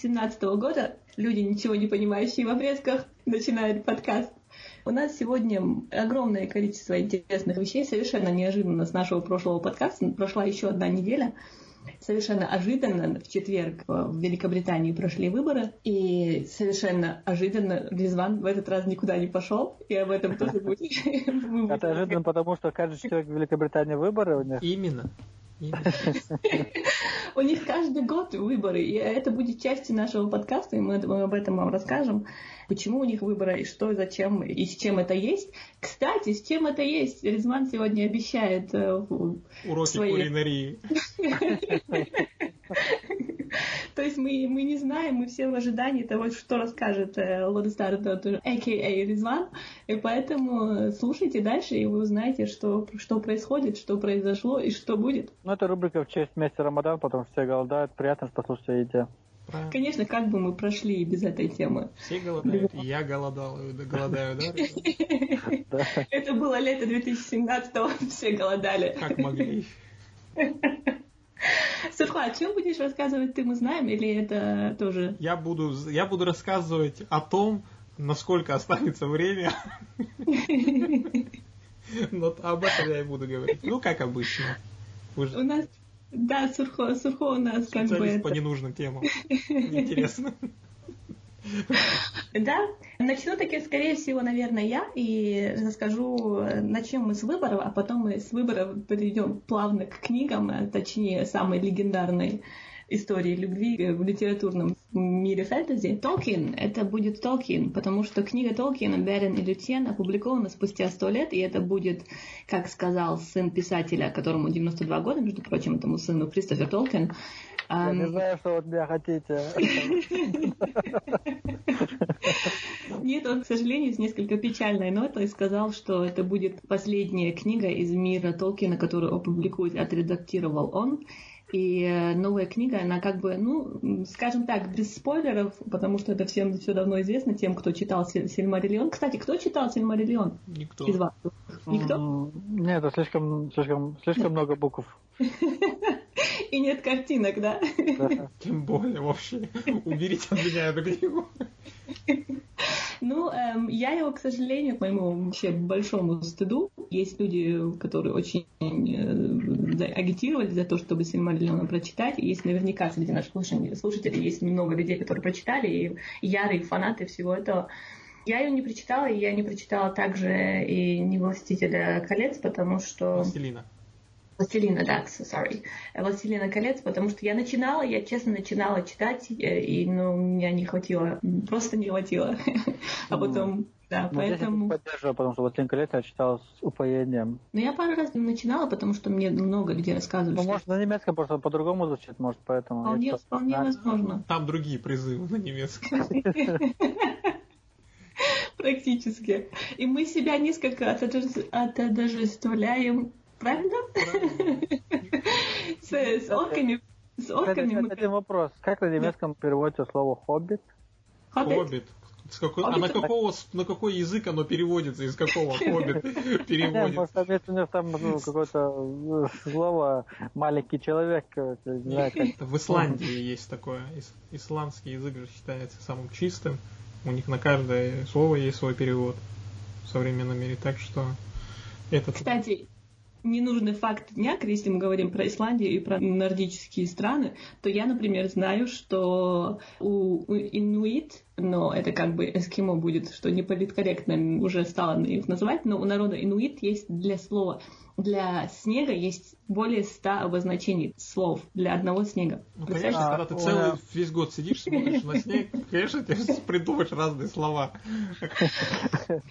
Сегодня 11 июня 2017 года. Люди, ничего не понимающие в обрезках, начинают подкаст. У нас сегодня огромное количество интересных вещей, совершенно неожиданно с нашего прошлого подкаста. Прошла еще одна неделя. Совершенно ожиданно в четверг в Великобритании прошли выборы, и совершенно ожиданно Резван в этот раз никуда не пошел, и об этом тоже будет. Это ожиданно, потому что каждый четверг в Великобритании выборы у них. Именно. У них каждый год выборы, и это будет частью нашего подкаста, и мы об этом вам расскажем, почему у них выборы, и что, зачем, и с чем это есть. Кстати, с чем это есть? Резман сегодня обещает э, Уроки свои... кулинарии. То есть мы, мы не знаем, мы все в ожидании того, что расскажет Лодестар, а.к.а. Резван, и поэтому слушайте дальше, и вы узнаете, что, что происходит, что произошло и что будет. Ну, это рубрика в честь месяца Рамадан, потом все голодают, приятно послушать о еде. Правильно. Конечно, как бы мы прошли без этой темы. Все голодают, и я голодал, голодаю, да? Это было лето 2017-го, все голодали. Как могли. Сурха, о чем будешь рассказывать ты, мы знаем, или это тоже... Я буду, я буду рассказывать о том, насколько останется время. Но об этом я и буду говорить. Ну, как обычно. У нас да, Сурхо, Сурхо у нас как бы... Это... по ненужным темам. Интересно. Да, начну таки, скорее всего, наверное, я и расскажу, начнем мы с выборов, а потом мы с выборов перейдем плавно к книгам, а точнее, самой легендарной истории любви в литературном мире фэнтези. Толкин, это будет Толкин, потому что книга Толкина «Берен и Лютьен» опубликована спустя сто лет, и это будет, как сказал сын писателя, которому 92 года, между прочим, этому сыну Кристофер Толкин, я не знаю, что вы от меня хотите. Нет, он, к сожалению, с несколько печальной нотой сказал, что это будет последняя книга из мира Толкина, которую опубликует, отредактировал он. И э, новая книга, она как бы, ну, скажем так, без спойлеров, потому что это всем все давно известно, тем, кто читал Сильмариллион. Кстати, кто читал Сильмариллион? Никто. Из вас? Никто? Нет, это слишком, слишком, слишком много букв. И нет картинок, да? Тем более, вообще. Уберите от меня эту книгу. Ну, эм, я его, к сожалению, к моему вообще большому стыду, есть люди, которые очень э, агитировали за то, чтобы Сильмариллиона прочитать, есть наверняка среди наших слушателей есть много людей, которые прочитали, и ярые фанаты всего этого. Я ее не прочитала, и я не прочитала также и не «Властителя колец», потому что... «Властелина». Властелина, да, sorry. Властелина колец, потому что я начинала, я честно начинала читать, э, и ну, меня не хватило, просто не хватило. а ну, потом, да, ну, поэтому... поддерживаю, потому что Властелин колец я читала с упоением. Ну, я пару раз начинала, потому что мне много где рассказывали. Ну, может, на немецком просто по-другому звучит, может, поэтому... Вполне, вполне возможно. Там другие призывы на немецком. Практически. И мы себя несколько отождествляем Правильно? С, орками. С орками мы... вопрос. Как на немецком переводится слово «хоббит»? Хоббит. С какой, а на, какого, на какой язык оно переводится? Из какого хоббит переводится? Может, него там ну, какое-то э, слово «маленький человек», э, не знаю, как... В Исландии есть такое. Исландский язык же считается самым чистым. У них на каждое слово есть свой перевод в современном мире. Так что это... Кстати, ненужный факт дня, если мы говорим про Исландию и про нордические страны, то я, например, знаю, что у, у инуит, но это как бы эскимо будет, что не политкорректно уже стало их называть, но у народа инуит есть для слова для снега есть более ста обозначений слов для одного снега. Ну, конечно, когда ты целый весь год сидишь, смотришь на снег, конечно, ты придумаешь разные слова.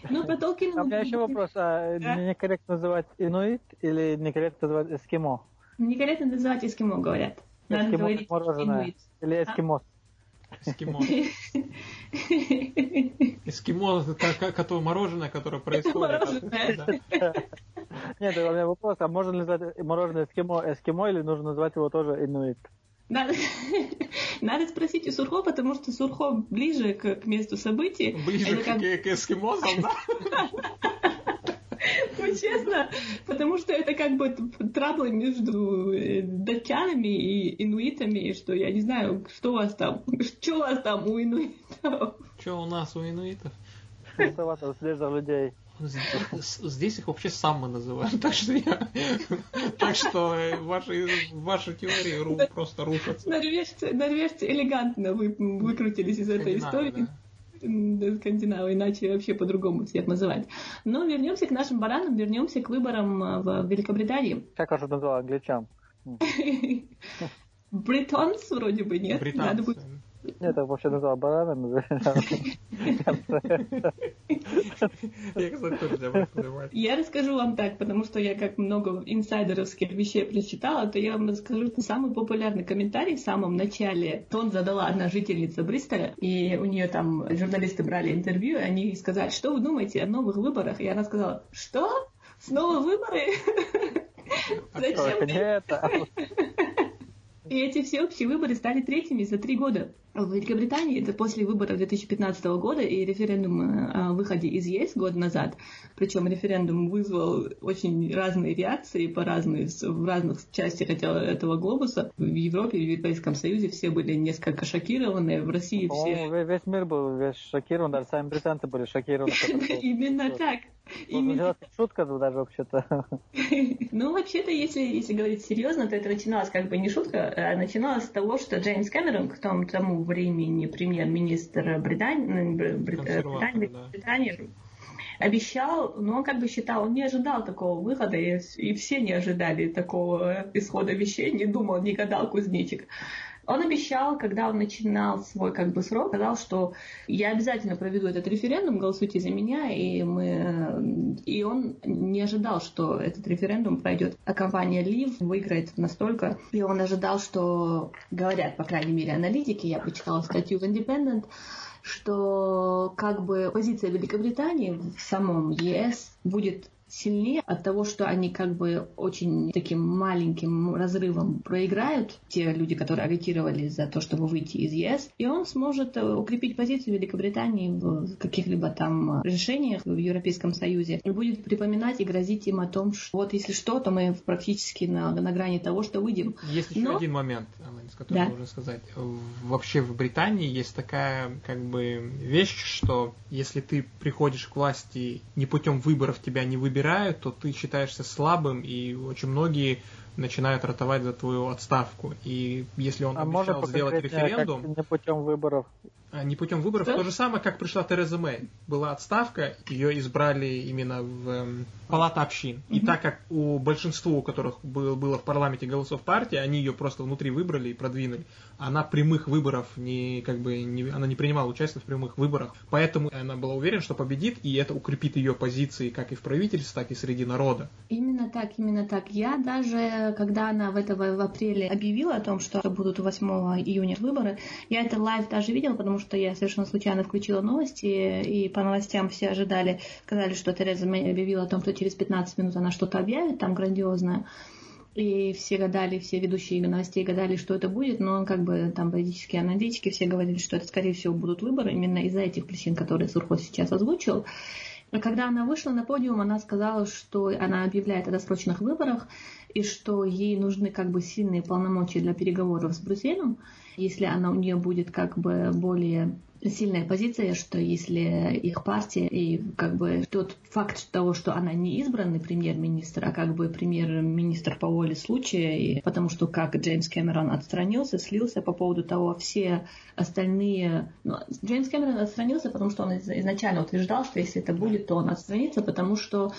Ну, про Толкина... А у меня еще вопрос. А некорректно называть инуит или некорректно называть эскимо? Некорректно называть эскимо, говорят. Надо говорить инуит. Или а? Эскимо. Эскимо, это мороженое, которое происходит. Мороженое. Нет, у меня вопрос, а можно ли назвать мороженое эскимо эскимо или нужно назвать его тоже инуит? Надо, надо спросить у Сурхо, потому что Сурхо ближе к, к месту событий. Ближе к, как... к эскимосам, да? Ну, честно, потому что это как бы траблы между э, датчанами и инуитами, что я не знаю, что у вас там, что у вас там у инуитов. Что у нас у инуитов? Голосовато вслед за людей. Здесь их вообще саммы называют, так что я... Так что э, ваши, ваши теории просто рушатся. Норвежцы, норвежцы элегантно вы, выкрутились из этой истории. Скандинавы, иначе вообще по-другому всех называть. Но вернемся к нашим баранам, вернемся к выборам э, в Великобритании. Как вас это назвал англичан? Бритонс вроде бы, нет? Британцы. Надо будет нет, так вообще назвал баранами. Я расскажу вам так, потому что я как много инсайдеровских вещей прочитала, то я вам расскажу самый популярный комментарий в самом начале. Тон задала одна жительница Бристоля, и у нее там журналисты брали интервью, и они сказали, что вы думаете о новых выборах? И она сказала, что? Снова выборы? Зачем? Нет. И эти всеобщие выборы стали третьими за три года. В Великобритании это после выборов 2015 года и референдум э, о выходе из ЕС год назад. Причем референдум вызвал очень разные реакции по разные, в разных частях этого, глобуса. В Европе, в Европейском Союзе все были несколько шокированы, в России все... О, весь мир был весь шокирован, даже сами британцы были шокированы. Именно так. Именно... Шутка даже вообще-то. Ну, вообще-то, если, если говорить серьезно, то это начиналось как бы не шутка, а начиналось с того, что Джеймс Кэмерон к тому, тому времени премьер-министр Британии, Британии, да. Британии обещал, но он как бы считал, он не ожидал такого выхода, и, и все не ожидали такого исхода вещей, не думал, не гадал кузнечик. Он обещал, когда он начинал свой как бы срок, сказал, что я обязательно проведу этот референдум, голосуйте за меня, и мы... И он не ожидал, что этот референдум пройдет. А компания Live выиграет настолько. И он ожидал, что, говорят, по крайней мере, аналитики, я почитала статью в Independent, что как бы позиция Великобритании в самом ЕС будет сильнее от того, что они как бы очень таким маленьким разрывом проиграют, те люди, которые агитировали за то, чтобы выйти из ЕС, и он сможет э, укрепить позицию Великобритании в каких-либо там решениях в Европейском Союзе и будет припоминать и грозить им о том, что вот если что, то мы практически на, на грани того, что выйдем. Есть еще Но... один момент, Аланис, который да. нужно сказать. Вообще в Британии есть такая как бы вещь, что если ты приходишь к власти не путем выборов, тебя не выбирают, выбирают, то ты считаешься слабым, и очень многие начинают ротовать за твою отставку. И если он а обещал сделать референдум... Как не путем выборов а, не путем выборов. Да? То же самое, как пришла Тереза Мэй. Была отставка, ее избрали именно в эм, палату общин. И так как у большинства, у которых был, было в парламенте голосов партии, они ее просто внутри выбрали и продвинули. Она прямых выборов не, как бы, не, она не принимала участие в прямых выборах. Поэтому она была уверена, что победит, и это укрепит ее позиции как и в правительстве, так и среди народа. Именно так, именно так. Я даже, когда она в это в апреле объявила о том, что будут 8 июня выборы, я это live даже видела, потому что я совершенно случайно включила новости, и по новостям все ожидали, сказали, что Тереза Мэй объявила о том, что через 15 минут она что-то объявит там грандиозное. И все гадали, все ведущие новостей гадали, что это будет, но как бы там политические аналитики все говорили, что это, скорее всего, будут выборы именно из-за этих причин, которые Сурхо сейчас озвучил. Когда она вышла на подиум, она сказала, что она объявляет о досрочных выборах, и что ей нужны как бы сильные полномочия для переговоров с Брюсселем, если она у нее будет как бы более сильная позиция, что если их партия и как бы тот факт того, что она не избранный премьер-министр, а как бы премьер-министр по воле случая, и потому что как Джеймс Кэмерон отстранился, слился по поводу того, все остальные... Ну, Джеймс Кэмерон отстранился, потому что он изначально утверждал, что если это будет, то он отстранится, потому что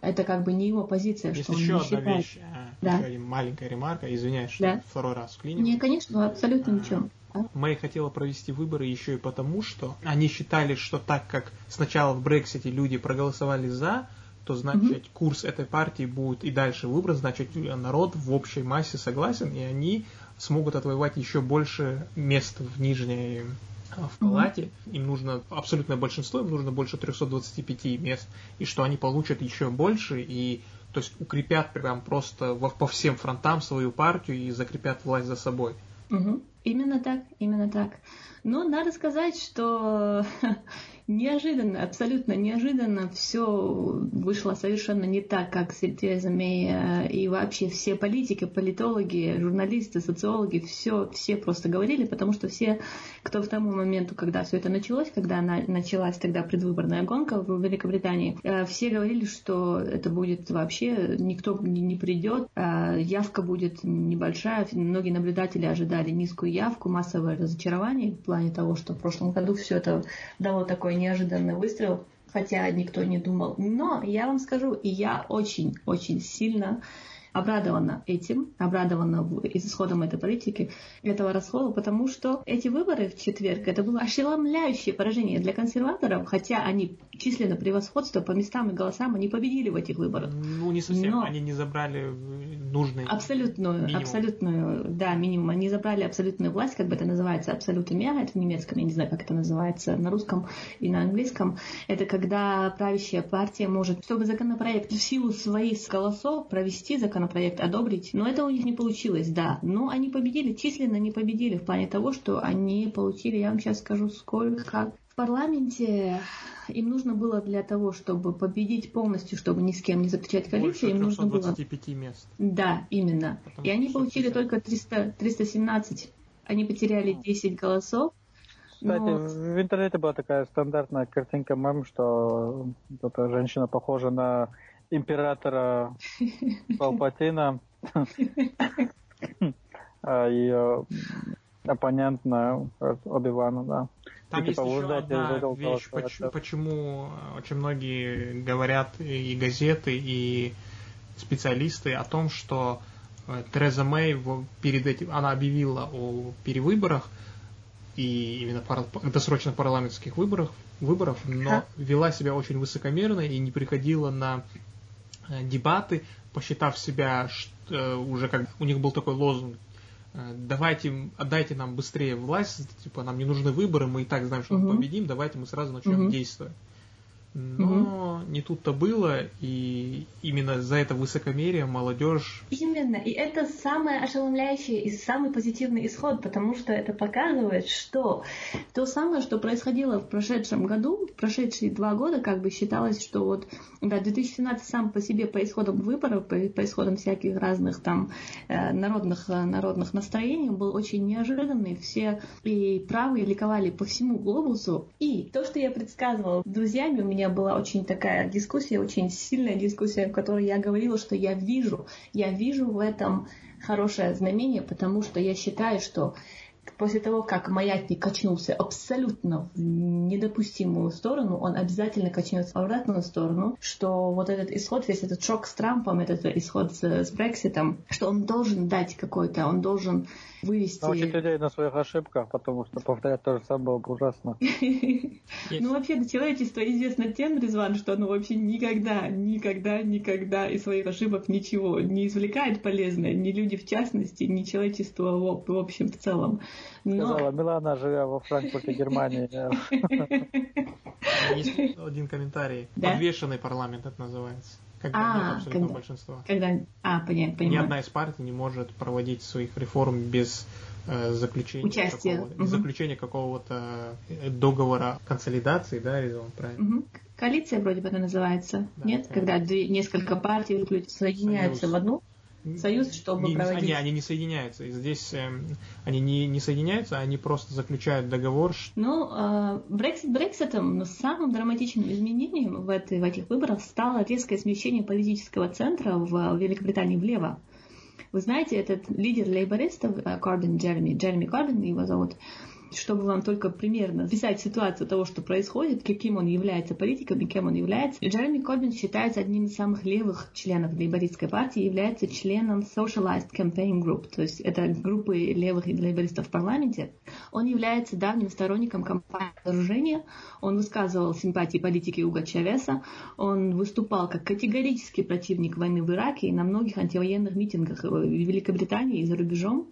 это как бы не его позиция, Есть что он еще не одна считает. вещь, а, да. еще маленькая ремарка, извиняюсь, что да. второй раз вклинил. Не, конечно, абсолютно а, ничего. Мэй хотела провести выборы еще и потому, что они считали, что так как сначала в Брексите люди проголосовали за, то значит угу. курс этой партии будет и дальше выбран, значит народ в общей массе согласен, и они смогут отвоевать еще больше мест в нижней в палате, mm-hmm. им нужно абсолютное большинство, им нужно больше 325 мест, и что они получат еще больше, и то есть укрепят прям просто во, по всем фронтам свою партию и закрепят власть за собой. Угу. Именно так, именно так. Но надо сказать, что Неожиданно, абсолютно неожиданно все вышло совершенно не так, как Тереза Мэй и вообще все политики, политологи, журналисты, социологи, все, все просто говорили, потому что все, кто в тому моменту, когда все это началось, когда она, началась тогда предвыборная гонка в Великобритании, э, все говорили, что это будет вообще, никто не придет, э, явка будет небольшая, многие наблюдатели ожидали низкую явку, массовое разочарование в плане того, что в прошлом году все это дало такой такой неожиданный выстрел, хотя никто не думал. Но я вам скажу, и я очень-очень сильно обрадована этим, обрадована исходом этой политики, этого расхода, потому что эти выборы в четверг, это было ошеломляющее поражение для консерваторов, хотя они численно превосходство по местам и голосам, они победили в этих выборах. Ну, не совсем, Но... они не забрали нужный Абсолютную, минимум. абсолютную, да, минимум. Они забрали абсолютную власть, как бы это называется, абсолютно мера, это в немецком, я не знаю, как это называется на русском и на английском. Это когда правящая партия может, чтобы законопроект в силу своих голосов провести законопроект, законопроект одобрить. Но это у них не получилось, да. Но они победили, численно не победили в плане того, что они получили, я вам сейчас скажу, сколько в парламенте им нужно было для того, чтобы победить полностью, чтобы ни с кем не заключать коалицию, им нужно было... мест. Да, именно. Потому и они получили только 300, 317. Они потеряли 10 голосов. Кстати, но... в интернете была такая стандартная картинка мем, что эта женщина похожа на императора Палпатина, а ее оппонент на Оби-Вану, да. Там есть еще одна вещь, почему, почему очень многие говорят и газеты, и специалисты о том, что э, Тереза Мэй перед этим, она объявила о перевыборах, и именно пар, досрочных парламентских выборах, выборов, но вела себя очень высокомерно и не приходила на Э, дебаты, посчитав себя что, э, уже как у них был такой лозунг э, давайте, отдайте нам быстрее власть, типа нам не нужны выборы, мы и так знаем, что угу. мы победим, давайте мы сразу начнем угу. действовать. Но угу. не тут-то было, и именно за это высокомерие молодежь... Именно, и это самое ошеломляющее и самый позитивный исход, потому что это показывает, что то самое, что происходило в прошедшем году, в прошедшие два года, как бы считалось, что вот, да, 2017 сам по себе по исходам выборов, по, по исходам всяких разных там э, народных, э, народных настроений был очень неожиданный, все и правые ликовали по всему глобусу, и то, что я предсказывала друзьями, у меня меня была очень такая дискуссия, очень сильная дискуссия, в которой я говорила, что я вижу, я вижу в этом хорошее знамение, потому что я считаю, что после того, как маятник качнулся абсолютно в недопустимую сторону, он обязательно качнется в обратную сторону, что вот этот исход, весь этот шок с Трампом, этот исход с, с Брекситом, что он должен дать какой-то, он должен вывести... Научить людей на своих ошибках, потому что повторять то же самое было бы ужасно. Ну, вообще, человечество известно тем, Резван, что оно вообще никогда, никогда, никогда из своих ошибок ничего не извлекает полезное, ни люди в частности, ни человечество в общем в целом. Сказала Милана, живя во Франкфурте, Германии. Есть один комментарий. Подвешенный парламент это называется. Когда а, нет абсолютного когда, большинства. Когда, а, понятно, понимаю. Ни одна из партий не может проводить своих реформ без э, заключения, Участие. Какого, угу. заключения какого-то э, договора консолидации, да, Резон, правильно? Угу. Коалиция вроде бы это называется, да, нет? Да. Когда две, несколько партий соединяются Союз. в одну союз, чтобы не, проводить... Они, они не соединяются. И здесь э, они не, не соединяются, они просто заключают договор. Ну, э, Брексит Брекситом, но самым драматичным изменением в, этой, в этих выборах стало резкое смещение политического центра в Великобритании влево. Вы знаете, этот лидер лейбористов, Корбин Джереми, Джереми Корбин его зовут, э, чтобы вам только примерно писать ситуацию того, что происходит, каким он является политиком и кем он является. Джереми Корбин считается одним из самых левых членов лейбористской партии является членом Socialized Campaign Group, то есть это группы левых лейбористов в парламенте. Он является давним сторонником кампании разоружения, он высказывал симпатии политики Уга Чавеса, он выступал как категорический противник войны в Ираке и на многих антивоенных митингах в Великобритании и за рубежом.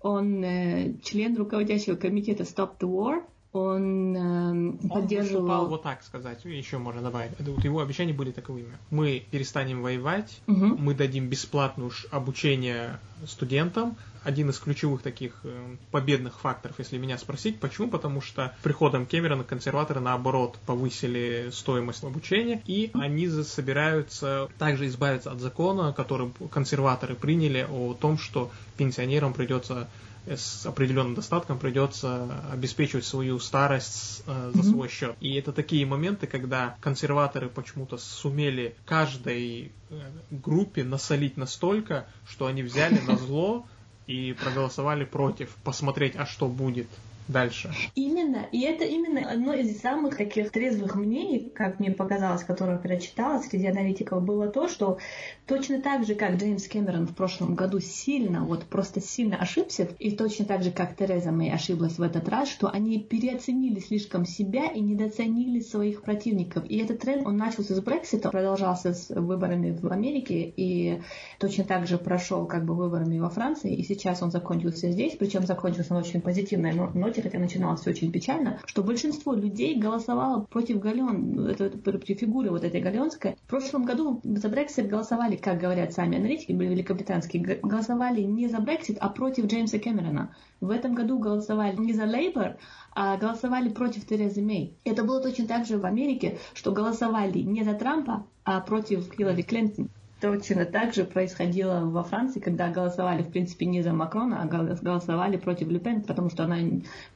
Он э, член руководящего комитета Stop the War, он, э, Он поддерживал... выступал вот так сказать, еще можно добавить. Это вот его обещания были таковыми. Мы перестанем воевать, Мгм. мы дадим бесплатное обучение студентам. Один из ключевых таких э, победных факторов, если меня спросить. Почему? Потому что приходом Кэмерона консерваторы, наоборот, повысили стоимость обучения, и они собираются также избавиться от закона, который консерваторы приняли о том, что пенсионерам придется с определенным достатком придется обеспечивать свою старость э, за свой счет. И это такие моменты, когда консерваторы почему-то сумели каждой э, группе насолить настолько, что они взяли на зло и проголосовали против, посмотреть, а что будет дальше. Именно, и это именно одно из самых таких трезвых мнений, как мне показалось, которое я читала среди аналитиков, было то, что точно так же, как Джеймс Кэмерон в прошлом году сильно, вот просто сильно ошибся, и точно так же, как Тереза Мэй ошиблась в этот раз, что они переоценили слишком себя и недооценили своих противников. И этот тренд, он начался с Брексита, продолжался с выборами в Америке, и точно так же прошел как бы выборами во Франции, и сейчас он закончился здесь, причем закончился на очень позитивной но- ноте, хотя начиналось все очень печально, что большинство людей голосовало против Галеон, это, против фигуры вот этой Галеонской. В прошлом году за Брексит голосовали, как говорят сами аналитики, великобританские, голосовали не за Брексит, а против Джеймса Кэмерона. В этом году голосовали не за Лейбор, а голосовали против Терезы Мэй. Это было точно так же в Америке, что голосовали не за Трампа, а против Хиллари Клинтон. Точно так же происходило во Франции, когда голосовали, в принципе, не за Макрона, а гол- голосовали против Люпен, потому что она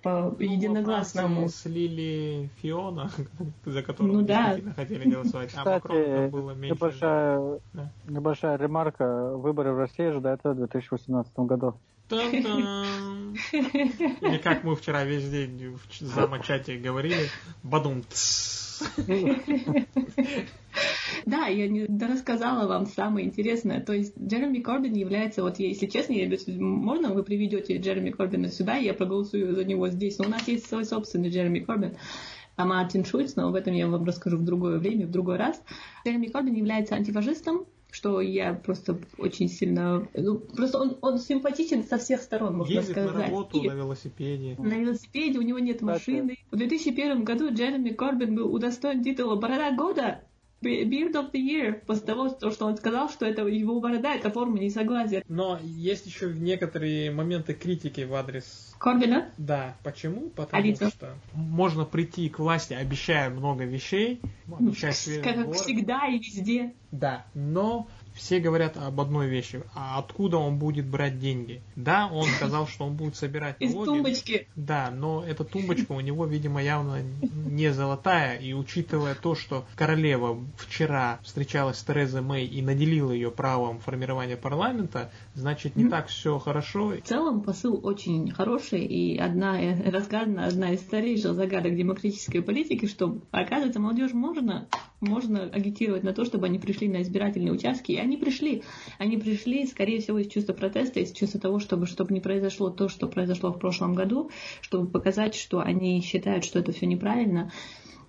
по единогласному... Ну, Франции слили Фиона, за которого Ну да. действительно хотели голосовать, а Макрон Кстати, было меньше. небольшая, Да. небольшая ремарка. Выборы в России ожидаются в 2018 году. Та-дам! Или как мы вчера весь день в зама-чате говорили, бадум Да, я не рассказала вам самое интересное. То есть Джереми Корбин является, вот если честно, я, если можно, вы приведете Джереми Корбина сюда, и я проголосую за него здесь. Но у нас есть свой собственный Джереми Корбин. А Мартин Шульц, но об этом я вам расскажу в другое время, в другой раз. Джереми Корбин является антифашистом, что я просто очень сильно... Ну, просто он, он симпатичен со всех сторон, можно Ездит на сказать. работу И- на велосипеде. на велосипеде, у него нет машины. В 2001 году Джереми Корбин был удостоен титула «Борода года», Beard of the Year, после того, что он сказал, что это его борода, это форма несогласия. Но есть еще некоторые моменты критики в адрес Корбина? Да, почему? Потому Алиса. что можно прийти к власти, обещая много вещей, обещая свежий Как город. всегда и везде. Да, но все говорят об одной вещи. А откуда он будет брать деньги? Да, он сказал, что он будет собирать Из налоги. тумбочки. Да, но эта тумбочка у него, видимо, явно не золотая. И учитывая то, что королева вчера встречалась с Терезой Мэй и наделила ее правом формирования парламента, значит, не Мгм. так все хорошо. В целом посыл очень хороший, и одна э, разгадана одна из старейших загадок демократической политики, что, оказывается, молодежь можно, можно агитировать на то, чтобы они пришли на избирательные участки, и они пришли. Они пришли, скорее всего, из чувства протеста, из чувства того, чтобы, чтобы не произошло то, что произошло в прошлом году, чтобы показать, что они считают, что это все неправильно.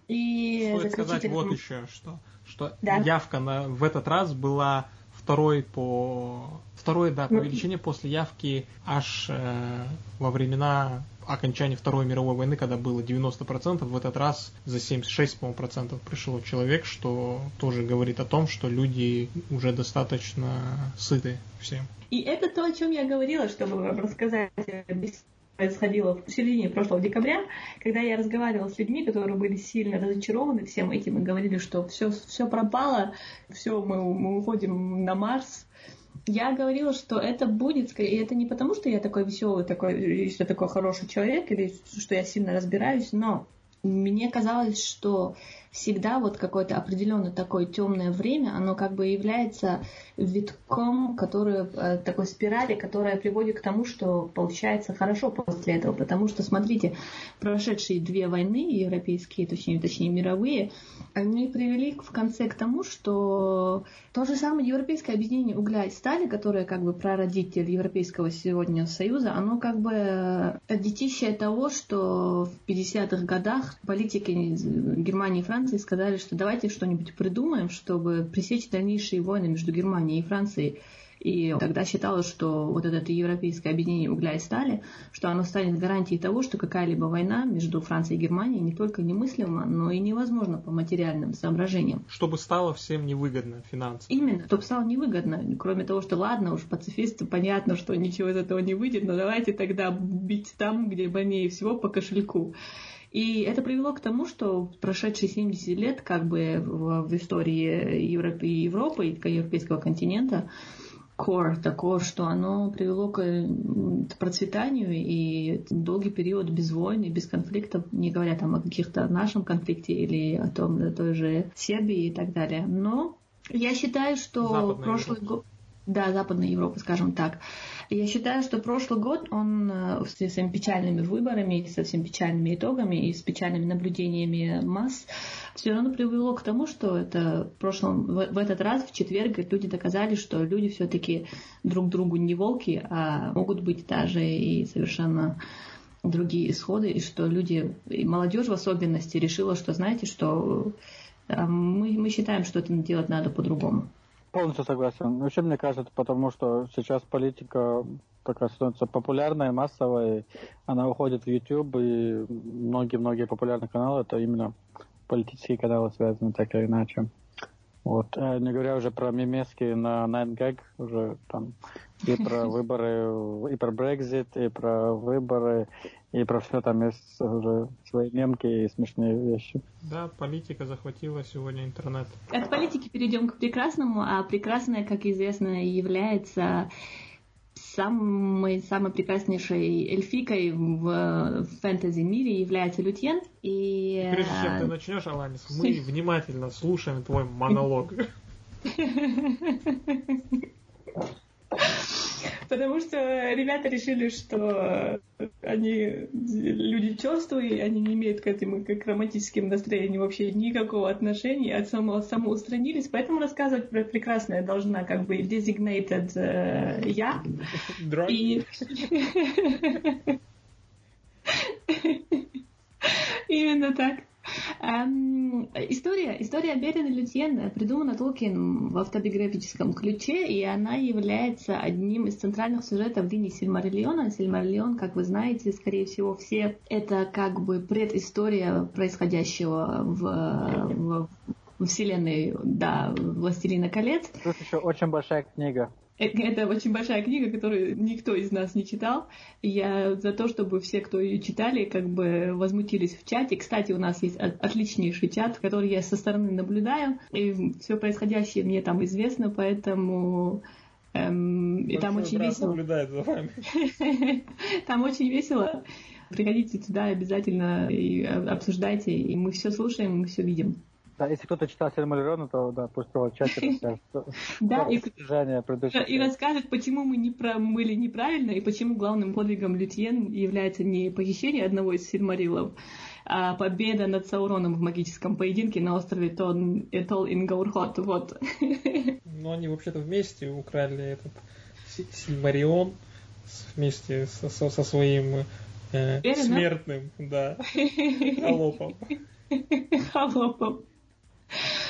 И Стоит сказать заключительным- вот еще, что, что Да. явка на, в этот раз была второй по второй да по Ну, величине после явки аж э, во времена окончания Второй мировой войны, когда было 90%, в этот раз за 76, по-моему, процентов пришло человек, что тоже говорит о том, что люди уже достаточно сыты всем. И это то, о чем я говорила, чтобы вам рассказать. Беседа происходила в середине прошлого декабря, когда я разговаривала с людьми, которые были сильно разочарованы всем этим и говорили, что все, все пропало, все, мы, мы уходим на Марс. Я говорила, что это будет, и это не потому, что я такой веселый, такой, что такой хороший человек, или что я сильно разбираюсь, но мне казалось, что всегда вот какое-то определенное такое темное время, оно как бы является витком, который, э, такой спирали, которая приводит к тому, что получается хорошо после этого. Потому что, смотрите, прошедшие две войны, европейские, точнее, точнее мировые, они привели в конце к тому, что то же самое европейское объединение угля и стали, которое как бы прародитель Европейского сегодня Союза, оно как бы э, детище того, что в 50-х годах политики Германии и Франции сказали, что давайте что-нибудь придумаем, чтобы пресечь дальнейшие войны между Германией и Францией. И тогда считалось, что вот это европейское объединение угля и стали, что оно станет гарантией того, что какая-либо война между Францией и Германией не только немыслима, но и невозможна по материальным соображениям. Чтобы стало всем невыгодно финансово. Именно, чтобы стало невыгодно. Кроме того, что ладно, уж пацифисты, понятно, что ничего из этого не выйдет, но давайте тогда бить там, где больнее всего по кошельку. И это привело к тому, что прошедшие 70 лет как бы в, в истории Европы, Европы и европейского континента core такого, что оно привело к процветанию и долгий период без войн и без конфликтов, не говоря там о каких-то нашем конфликте или о том, о той же Сербии и так далее. Но я считаю, что Западная прошлый год... Да, Западная Европа, скажем так. Я считаю, что прошлый год, он э, с этими печальными выборами, со всеми печальными итогами и с печальными наблюдениями масс, все равно привело к тому, что это в прошлом, в, в этот раз, в четверг, люди доказали, что люди все-таки друг другу не волки, а могут быть даже и совершенно другие исходы, и что люди, и молодежь в особенности, решила, что, знаете, что э, мы, мы считаем, что это делать надо по-другому. Полностью согласен. Вообще, мне кажется, потому что сейчас политика такая становится популярной, массовой. Она уходит в YouTube, и многие-многие популярные каналы это именно политические каналы связаны так или иначе. Вот. Э, не говоря уже про мемески на 9gag, уже там и про выборы, и про Brexit, и про выборы, и про все там есть уже свои мемки и смешные вещи. Да, политика захватила сегодня интернет. От политики перейдем к прекрасному, а прекрасное, как известно, является самой, самой прекраснейшей эльфикой в фэнтези-мире является Лютьен. И... Прежде чем ты начнешь, Аланис, мы внимательно слушаем твой монолог. Потому что ребята решили, что они люди черствые, они не имеют к этому, к романтическим настроениям вообще никакого отношения, от самого самоустранились, поэтому рассказывать про прекрасное должна как бы designated э, я. И... Именно так. Эм, история, история Берина Лютьен придумана Толкин в автобиографическом ключе, и она является одним из центральных сюжетов линии Сильмариллиона. Сильмариллион, как вы знаете, скорее всего, все это как бы предыстория происходящего в, в вселенной, да, Властелина колец. Тут еще очень большая книга. Э, это очень большая книга, которую никто из нас не читал. Я за то, чтобы все, кто ее читали, как бы возмутились в чате. Кстати, у нас есть отличнейший чат, который я со стороны наблюдаю. И все происходящее мне там известно, поэтому... Эм, и там очень весело. наблюдает за вами. Там очень весело. Приходите туда обязательно и обсуждайте, и мы все слушаем, мы все видим. Да, если кто-то читал Сильмариллиона, то да, пусть в чате расскажет. Да, и расскажет, почему мы не были неправильно, и почему главным подвигом Лютьен является не похищение одного из Сильмариллов, а победа над Сауроном в магическом поединке на острове Этол Ингаурхот. Вот. Но они вообще-то вместе украли этот Сильмарион вместе со, со, со своим э, смертным, да, холопом. Холопом.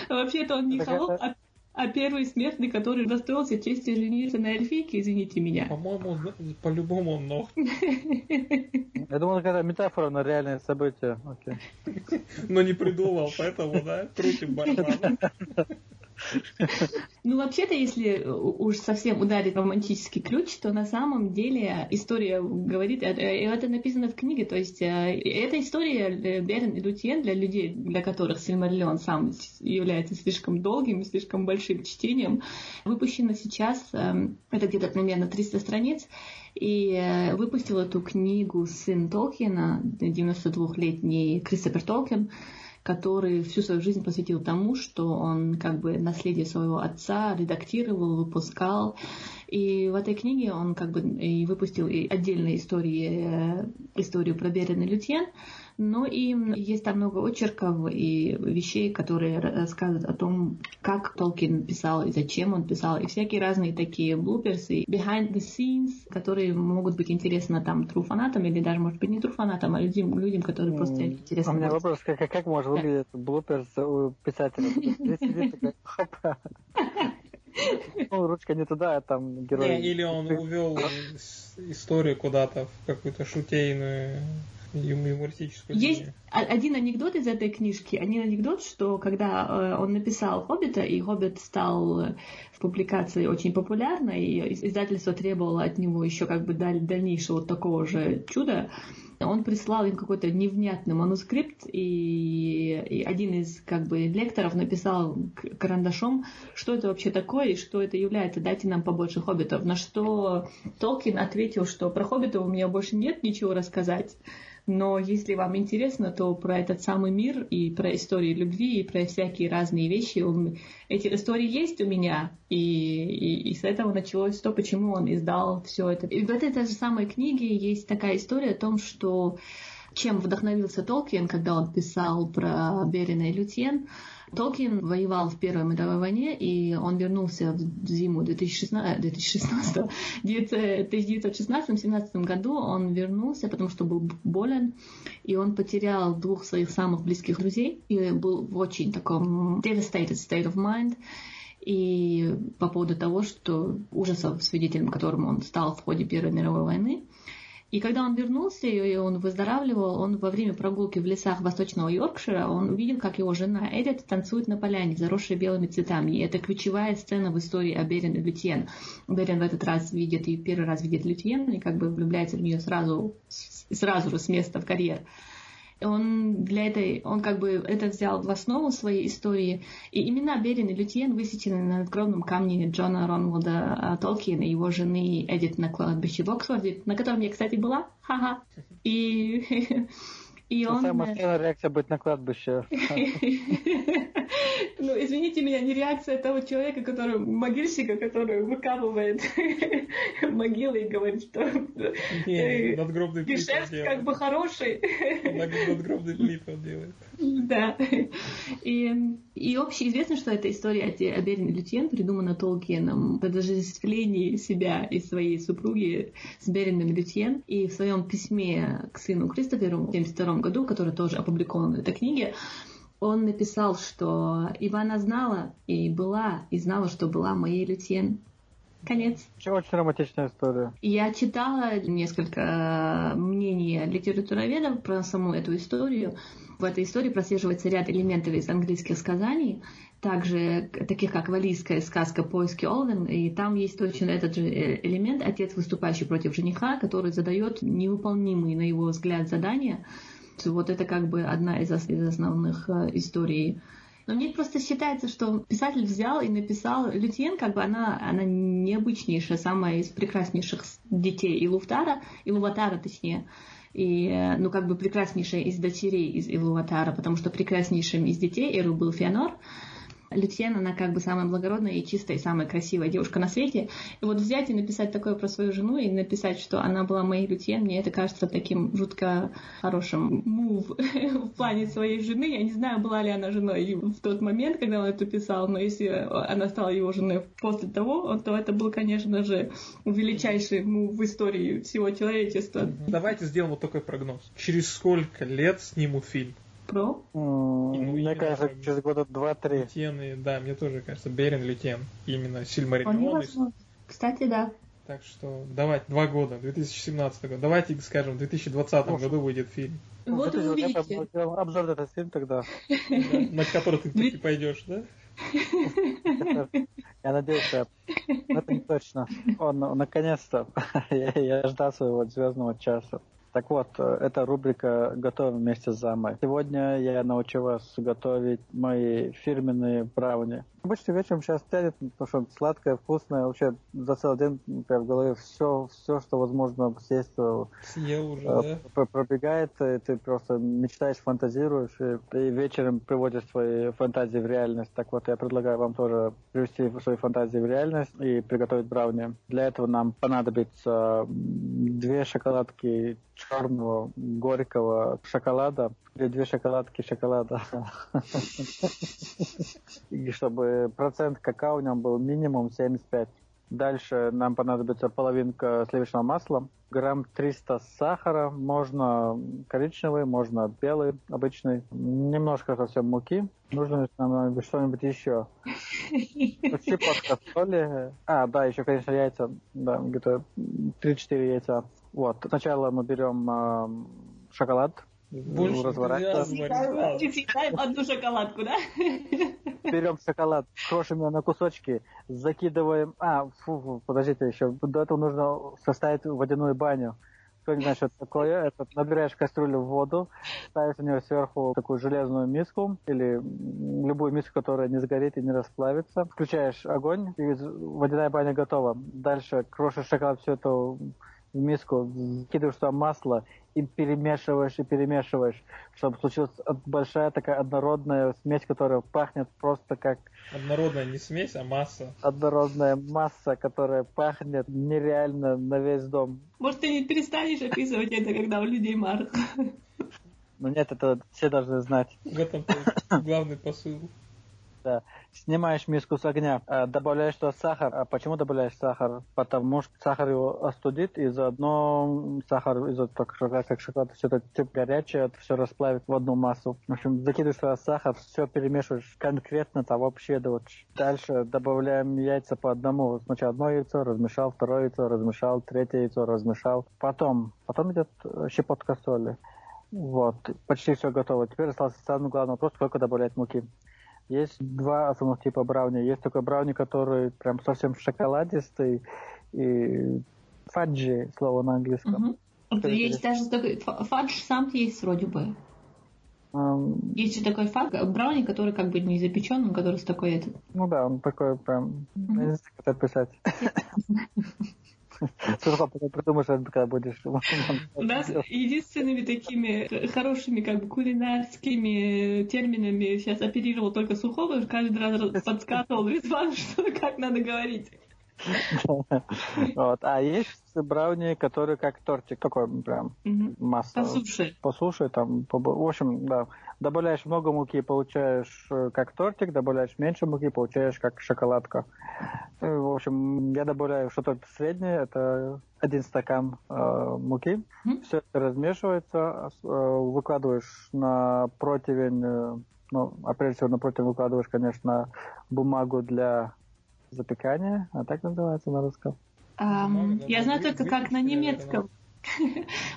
Вообще-то он не холоп, а, первый смертный, который достроился чести жениться на эльфийке, извините меня. По-моему, по-любому он ног. Я думал, это метафора на реальное событие. Но не придумал, поэтому, да, крутим барабан. Ну, вообще-то, если уж совсем ударить романтический ключ, то на самом деле история говорит, э, э, это написано в книге, то есть э, эта история Берн и Лютьен для людей, для которых Сильмариллион сам является слишком долгим и слишком большим чтением, выпущена сейчас, это где-то примерно 300 страниц, и выпустил эту книгу сын Толкина, 92-летний Кристофер Толкин, который всю свою жизнь посвятил тому, что он как бы наследие своего отца редактировал, выпускал. И в этой книге он как бы и выпустил и отдельные истории, э, историю про Берен и Лютьен, но и есть там много очерков и вещей, которые рассказывают о том, как Толкин писал и зачем он писал, и всякие разные такие блуперсы, behind the scenes, которые могут быть интересны там true фанатам или даже, может быть, не true фанатам, а людям, людям которые просто интересны. У меня вопрос, как, как может выглядеть блуперс у писателя? Ну, ручка не туда, а там герой. Или он увел историю куда-то в какую-то шутейную юмористическую Есть линию. один анекдот из этой книжки. Один анекдот, что когда э, он написал «Хоббита», и «Хоббит» стал э, в публикации очень популярной, и издательство требовало от него еще как бы дальнейшего вот такого же чуда, он прислал им какой-то невнятный манускрипт, и, и один из как бы лекторов написал карандашом, что это вообще такое и что это является, дайте нам побольше хоббитов. На что Толкин ответил, что про хоббитов у меня больше нет ничего рассказать. Но если вам интересно, то про этот самый мир и про истории любви и про всякие разные вещи, эти истории есть у меня. И, и, и с этого началось то, почему он издал все это. И в этой же самой книге есть такая история о том, что чем вдохновился Толкин, когда он писал про Берина и Лютьен, Толкин воевал в Первой мировой войне, и он вернулся в зиму 2016, 2016 1916-17 году он вернулся, потому что был болен, и он потерял двух своих самых близких друзей, и был в очень таком devastated state of mind, и по поводу того, что ужасов, свидетелем которым он стал в ходе Первой мировой войны, и когда он вернулся, и он выздоравливал, он во время прогулки в лесах восточного Йоркшира, он увидел, как его жена Эдит танцует на поляне, заросшей белыми цветами. И это ключевая сцена в истории о Берин и Лютьен. Берин в этот раз видит, и первый раз видит Лютьен, и как бы влюбляется в нее сразу, сразу же с места в карьер он для этой, он как бы это взял в основу своей истории. И имена Берин и Лютьен высечены на надгробном камне Джона Ронвуда а, Толкина и его жены Эдит на кладбище в Оксфорде, на котором я, кстати, была. Ха-ха. И И он... Самая реакция быть на кладбище. Ну, извините меня, не реакция того человека, который могильщика, который выкапывает могилы и говорит, что не, надгробный гешефт как бы хороший. Надгробный плит он делает. Да. И, и общеизвестно, что эта история о Берине Лютьен придумана Толкиеном в отождествлении себя и своей супруги с Берином Лютьен. И в своем письме к сыну Кристоферу в 1972 году, который тоже опубликован в этой книге, он написал, что Ивана знала и была, и знала, что была моей Лютьен. Конец. Очень романтичная история. Я читала несколько э, мнений литературоведов про саму эту историю. В этой истории прослеживается ряд элементов из английских сказаний, также таких как валийская сказка «Поиски Олвен», и там есть точно этот же э, элемент, отец, выступающий против жениха, который задает невыполнимые, на его взгляд, задания. Вот это как бы одна из, основных э, историй. Но мне просто считается, что писатель взял и написал Лютьен, как бы она, она необычнейшая, самая из прекраснейших детей и Луфтара, и Луватара точнее. И, э, ну, как бы прекраснейшая из дочерей из Илуватара, потому что прекраснейшим из детей Эру был Феонор, Лютьен, она как бы самая благородная и чистая, и самая красивая девушка на свете. И вот взять и написать такое про свою жену, и написать, что она была моей Лютьен, мне это кажется таким жутко хорошим мув в плане своей жены. Я не знаю, была ли она женой в тот момент, когда он это писал, но если она стала его женой после того, то это был, конечно же, величайший мув в истории всего человечества. Давайте сделаем вот такой прогноз. Через сколько лет снимут фильм? Про? Ну, мне кажется, через года два-три. Лютены, да, мне тоже кажется, Берин Лютен. Именно Сильмариллион. Кстати, да. Так что давайте, два года, 2017 год. Давайте скажем, в 2020 ну, году выйдет фильм. Вот вы увидите. Обзор этот фильм тогда. На который ты таки пойдешь, да? Я надеюсь, что это не точно. Он наконец-то. Я ждал своего звездного часа. Так вот, э, это рубрика «Готовим вместе с Замой». Сегодня я научу вас готовить мои фирменные брауни. Обычно вечером сейчас тянет, потому что сладкое, вкусное. Вообще за целый день прям в голове все, все, что возможно съесть, э, Съел уже, да? пробегает, и ты просто мечтаешь, фантазируешь, и, и вечером приводишь свои фантазии в реальность. Так вот, я предлагаю вам тоже привести свои фантазии в реальность и приготовить брауни. Для этого нам понадобится две шоколадки черного горького шоколада или две шоколадки шоколада. И чтобы процент какао у нем был минимум 75. Дальше нам понадобится половинка сливочного масла, грамм 300 сахара, можно коричневый, можно белый, обычный, немножко совсем муки. Нужно нам что-нибудь еще. Щепотка соли. А, да, еще, конечно, яйца, да, где-то 3-4 яйца. Вот, сначала мы берем э, шоколад, больше разворачиваем. одну шоколадку, да? Берем шоколад, крошим его на кусочки, закидываем... А, фу, фу, подождите еще. До этого нужно составить водяную баню. Кто не знает, что это такое, это набираешь кастрюлю в воду, ставишь на нее сверху такую железную миску или любую миску, которая не сгорит и не расплавится. Включаешь огонь, и водяная баня готова. Дальше крошишь шоколад, все это в миску, кидаешь туда масло и перемешиваешь, и перемешиваешь, чтобы случилась большая такая однородная смесь, которая пахнет просто как... Однородная не смесь, а масса. Однородная масса, которая пахнет нереально на весь дом. Может, ты не перестанешь описывать это, когда у людей марк? Ну нет, это все должны знать. В этом главный посыл. Да. Снимаешь миску с огня, э, добавляешь туда сахар. А почему добавляешь сахар? Потому что сахар его остудит, и заодно сахар из-за того, как шоколад, все это типа горячее, это все расплавит в одну массу. В общем, закидываешь туда сахар, все перемешиваешь конкретно, там вообще да вот. Дальше добавляем яйца по одному. Сначала одно яйцо, размешал, второе яйцо, размешал, третье яйцо, размешал. Потом, потом идет э, щепотка соли. Вот, почти все готово. Теперь остался самый главный вопрос, сколько добавлять муки. Есть два основных типа брауни. Есть такой брауни, который прям совсем шоколадистый, и фаджи, слово на английском. Угу. Есть даже такой фадж сам есть вроде бы. Um, есть же такой фадж, брауни, который как бы не запечен, который с такой этот. Ну да, он такой прям, mm-hmm. я не знаю, как это описать. Слушай, потом придумаешь, когда будешь. У нас единственными такими хорошими как бы кулинарскими терминами сейчас оперировал только Сухого, каждый раз подсказывал Резван, что как надо говорить. Вот. А есть брауни, которые как тортик, такой прям масса. По суше. По суше, там, в общем, да. Добавляешь много муки, получаешь э, как тортик, добавляешь меньше муки, получаешь как шоколадка. Э, в общем, я добавляю что-то среднее, это один стакан э, муки. Mm-hmm. Все это размешивается, э, выкладываешь на противень, э, ну, а прежде всего на противень выкладываешь, конечно, бумагу для запекания, а так называется на русском. Um, я знаю только как на немецком.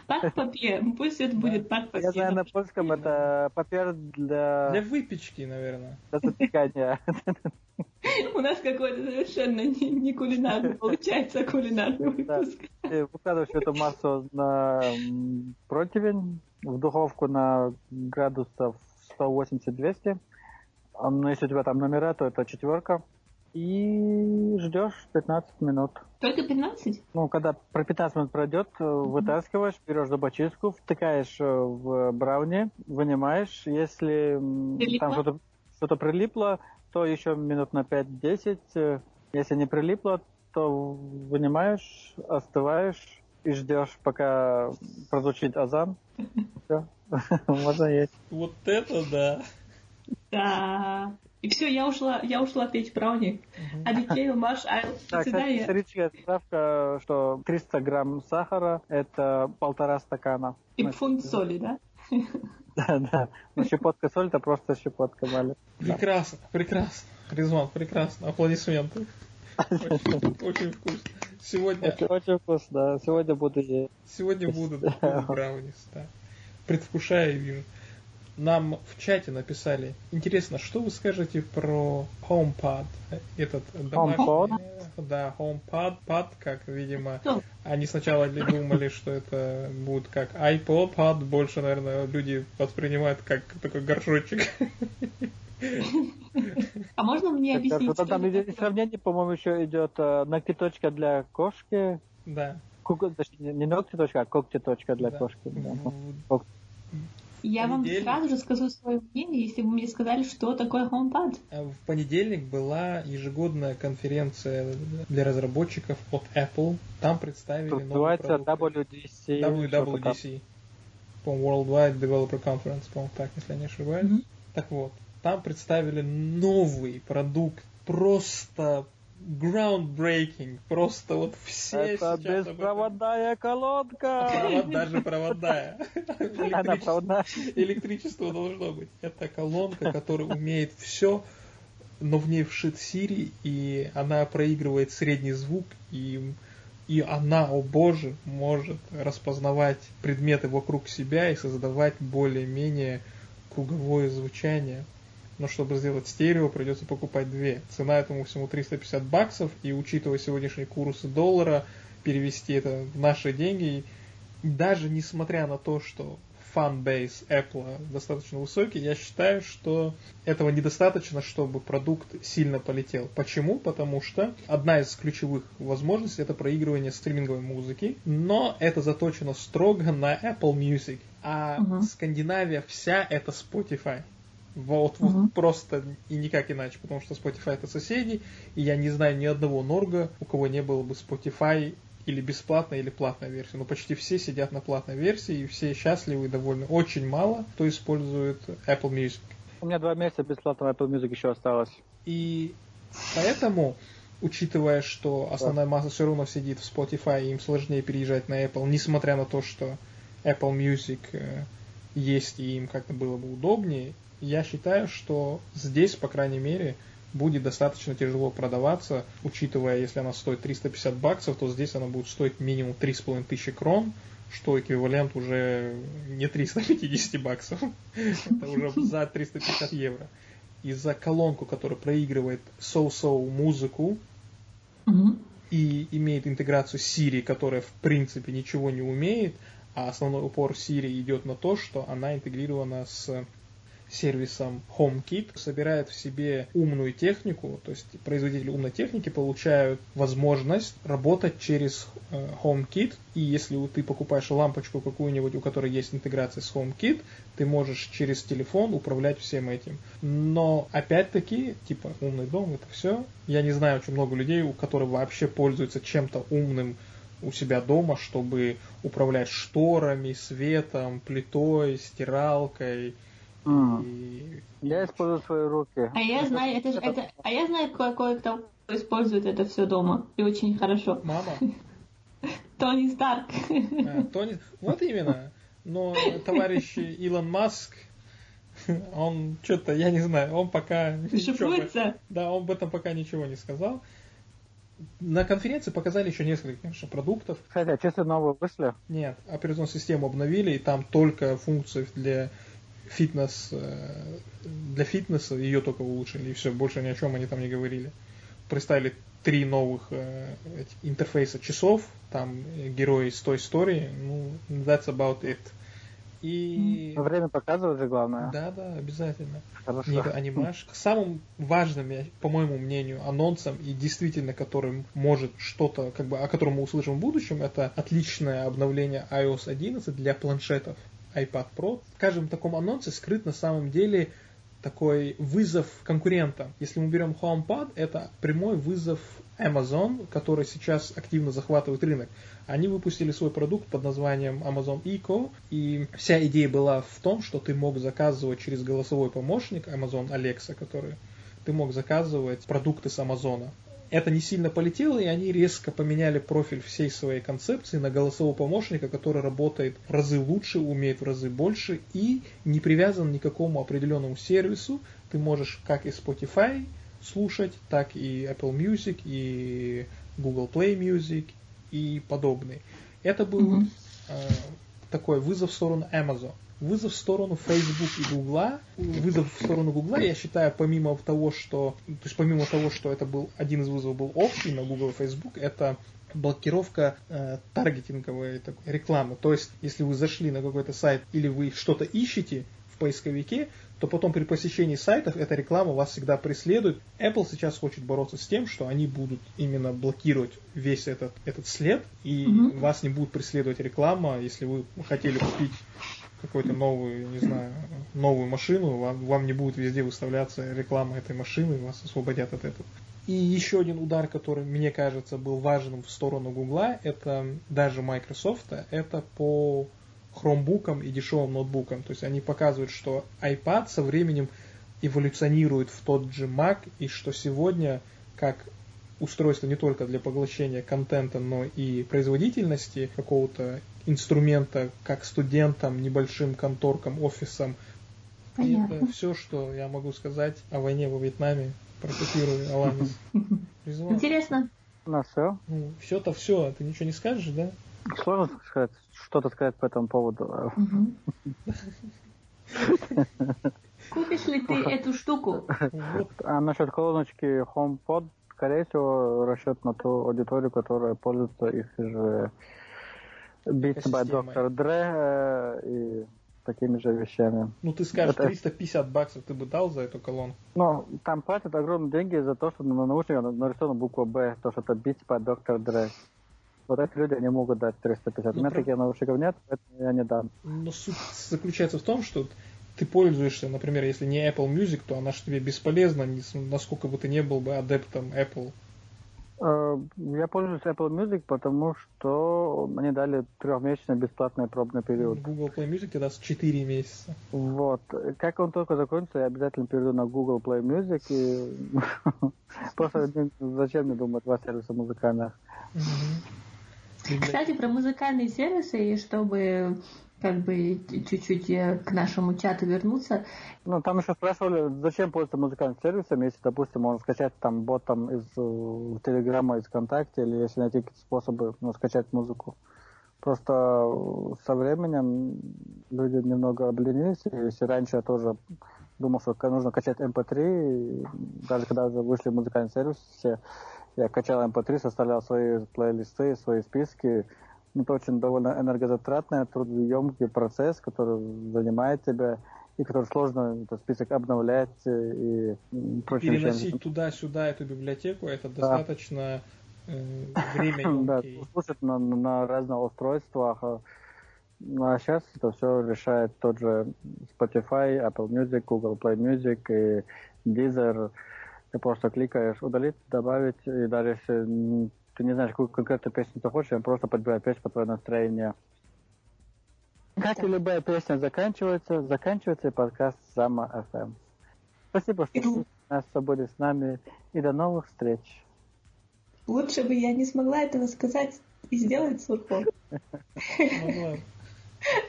Пак-папье. Пусть это будет пак-папье. Я знаю на польском это папер для... Для выпечки, наверное. Для запекания. У нас какой-то совершенно не, кулинарный, получается кулинарный выпуск. Выкладываешь эту массу на противень, в духовку на градусов 180-200. Но если у тебя там номера, то это четверка и ждешь 15 минут. Только 15? Ну, когда про 15 минут пройдет, mm-hmm. вытаскиваешь, берешь зубочистку, втыкаешь э, в брауни, вынимаешь. Если прилипло? там что-то, что-то прилипло, то еще минут на 5-10. Э, если не прилипло, то вынимаешь, остываешь и ждешь, пока прозвучит азан. Все, можно есть. Вот это да! Да. И все, я ушла, я ушла петь брауни. А детей Маш, а Так, историческая справка, что 300 грамм сахара – это полтора стакана. И фунт соли, да? Да, да. Но щепотка соли – это просто щепотка маленькая. Прекрасно, прекрасно. Резван, прекрасно. Аплодисменты. Очень, очень вкусно. Сегодня... Очень, очень вкусно, Сегодня буду есть. Сегодня будут браунис, да. Предвкушаю вижу нам в чате написали. Интересно, что вы скажете про HomePod? Этот домашний... HomePod? Да, HomePod, pad, как, видимо, они сначала думали, что это будет как iPod, pad, больше, наверное, люди воспринимают как такой горшочек. А можно мне объяснить? Там, там сравнение, по-моему, еще идет э, ногтеточка для кошки. Да. Не ногтеточка, а когтеточка для кошки. Я вам сразу же скажу свое мнение, если бы мне сказали, что такое HomePod. А в понедельник была ежегодная конференция для разработчиков от Apple. Там представили новый продукт. WDC. WWDC. По Worldwide Developer Conference, по-моему, так, если я не ошибаюсь. Mm-hmm. Так вот, там представили новый продукт, просто groundbreaking. Просто вот все Это беспроводная колонка! Провод, даже проводная. Она проводная. электричество должно быть. Это колонка, которая умеет все, но в ней вшит Siri, и она проигрывает средний звук, и, и она, о боже, может распознавать предметы вокруг себя и создавать более-менее круговое звучание. Но чтобы сделать стерео, придется покупать две. Цена этому всему 350 баксов, и учитывая сегодняшние курсы доллара, перевести это в наши деньги, даже несмотря на то, что фан-бейс Apple достаточно высокий, я считаю, что этого недостаточно, чтобы продукт сильно полетел. Почему? Потому что одна из ключевых возможностей это проигрывание стриминговой музыки, но это заточено строго на Apple Music, а Мгм. Скандинавия вся это Spotify. Вот, вот Мгм. просто и никак иначе, потому что Spotify это соседи, и я не знаю ни одного Норга, у кого не было бы Spotify или бесплатная, или платная версия. Но почти все сидят на платной версии, и все счастливы и довольны. Очень мало кто использует Apple Music. У меня два месяца бесплатного Apple Music еще осталось. И поэтому, учитывая, что основная масса все равно сидит в Spotify, и им сложнее переезжать на Apple, несмотря на то, что Apple Music э, есть и им как-то было бы удобнее, я считаю, что здесь, по крайней мере, будет достаточно тяжело продаваться, учитывая, если она стоит 350 баксов, то здесь она будет стоить минимум 3,5 тысячи крон, что эквивалент уже не 350 баксов, это уже за 350 евро. И за колонку, которая проигрывает соу-соу музыку и имеет интеграцию Siri, которая в принципе ничего не умеет, а основной упор Siri идет на то, что она интегрирована с сервисом HomeKit, собирает в себе умную технику, то есть производители умной техники получают возможность работать через э, HomeKit, и если ты покупаешь лампочку какую-нибудь, у которой есть интеграция с HomeKit, ты можешь через телефон управлять всем этим. Но опять-таки, типа умный дом, это все. Я не знаю очень много людей, у которых вообще пользуются чем-то умным у себя дома, чтобы управлять шторами, светом, плитой, стиралкой. М. И... Я использую свои руки. А я знаю, это, это, а я знаю ко- кое-кто кто использует это все дома. И очень хорошо. Мама, Тони Старк. а, Тони, вот именно. Но товарищ Илон Маск, он что-то, я не знаю, он пока ничего, Шифруется. да, он об этом пока ничего не сказал. На конференции показали еще несколько, конечно, продуктов. Кстати, а часы новые вышли? Нет, операционную систему обновили, и там только функции для фитнес, э, для фитнеса, ее только улучшили, и все, больше ни о чем они там не говорили. Представили три новых э, интерфейса часов, там э, герои из той истории, ну, that's about it. И... Но время показывает же главное. Да, да, обязательно. Хорошо. Не анимаш. Самым важным, по моему мнению, анонсом и действительно которым может что-то, как бы, о котором мы услышим в будущем, это отличное обновление iOS 11 для планшетов iPad Pro. В каждом таком анонсе скрыт на самом деле такой вызов конкурента. Если мы берем HomePod, это прямой вызов Amazon, который сейчас активно захватывает рынок. Они выпустили свой продукт под названием Amazon Echo, и вся идея была в том, что ты мог заказывать через голосовой помощник Amazon Alexa, который ты мог заказывать продукты с Амазона. Это не сильно полетело, и они резко поменяли профиль всей своей концепции на голосового помощника, который работает в разы лучше, умеет в разы больше и не привязан ни к какому определенному сервису. Ты можешь как и Spotify слушать, так и Apple Music, и Google Play Music и подобные. Это был Мгм. э, такой вызов в сторону Amazon. Вызов в сторону Facebook и Google. Вызов в сторону Google, я считаю, помимо того, что, то есть помимо того, что это был один из вызовов был общий на Google и Facebook, это блокировка э, таргетинговой такой рекламы. То есть, если вы зашли на какой-то сайт или вы что-то ищете в поисковике, то потом при посещении сайтов эта реклама вас всегда преследует. Apple сейчас хочет бороться с тем, что они будут именно блокировать весь этот, этот след, и Мгм. вас не будет преследовать реклама, если вы хотели купить какую-то новую, не знаю, новую машину, вам, вам не будет везде выставляться реклама этой машины, вас освободят от этого. И еще один удар, который, мне кажется, был важным в сторону Гугла, это даже Microsoft, это по хромбукам и дешевым ноутбукам. То есть они показывают, что iPad со временем эволюционирует в тот же Mac, и что сегодня, как устройство не только для поглощения контента, но и производительности какого-то инструмента, как студентам, небольшим конторкам, офисам. Понятно. И это все, что я могу сказать о войне во Вьетнаме, процитирую Аламис. Интересно. На все. Ну, все-то все, ты ничего не скажешь, да? Сложно сказать, что-то сказать по этому поводу. Купишь ли ты эту штуку? А насчет колоночки HomePod, скорее всего, расчет на ту аудиторию, которая пользуется их же Beats by Dr. Dre и такими же вещами. Ну, ты скажешь, это... 350 баксов ты бы дал за эту колонку? Ну, там платят огромные деньги за то, что на наушниках нарисована буква Б, то, что это Beats by Dr. Dre. Вот эти люди не могут дать 350. Ну, У меня про... таких наушников нет, поэтому я не дам. Но суть заключается в том, что ты пользуешься, например, если не Apple Music, то она же тебе бесполезна, насколько бы ты не был бы адептом Apple. Э, я пользуюсь Apple Music, потому что они дали трехмесячный бесплатный пробный период. Google Play Music тебе даст 4 месяца. Вот. Как он только закончится, я обязательно перейду на Google Play Music. И просто зачем мне думать два сервиса музыкальных? Кстати, про музыкальные сервисы, чтобы как бы чуть-чуть э, к нашему чату вернуться. Ну, там еще спрашивали, зачем пользоваться музыкальным сервисом, если, допустим, можно скачать там ботом из э, Телеграма, из ВКонтакте, или если найти какие-то способы ну, скачать музыку. Просто э, со временем люди немного обленились, и если раньше я тоже думал, что нужно качать MP3, эм даже когда уже вышли музыкальные сервисы, я качал MP3, эм составлял свои плейлисты, свои списки, это очень довольно энергозатратный, трудоемкий процесс, который занимает тебя и который сложно этот список обновлять и прочее. Переносить туда-сюда эту библиотеку, это да. достаточно э, время Да, слушать на, на разных устройствах. А, а сейчас это все решает тот же Spotify, Apple Music, Google Play Music и Deezer. Ты просто кликаешь удалить, добавить, и даже если ты не знаешь, какую конкретную песню ты хочешь, он просто подбирает песню по твоему настроению. Как и любая песня заканчивается, заканчивается и подкаст Зама FM. Спасибо, что нас были с нами, и до новых встреч. Лучше бы я не смогла этого сказать и сделать сурфом.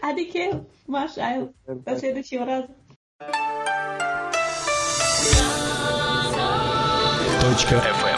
Адике, Маш, Айл. До следующего раза. Точка FM.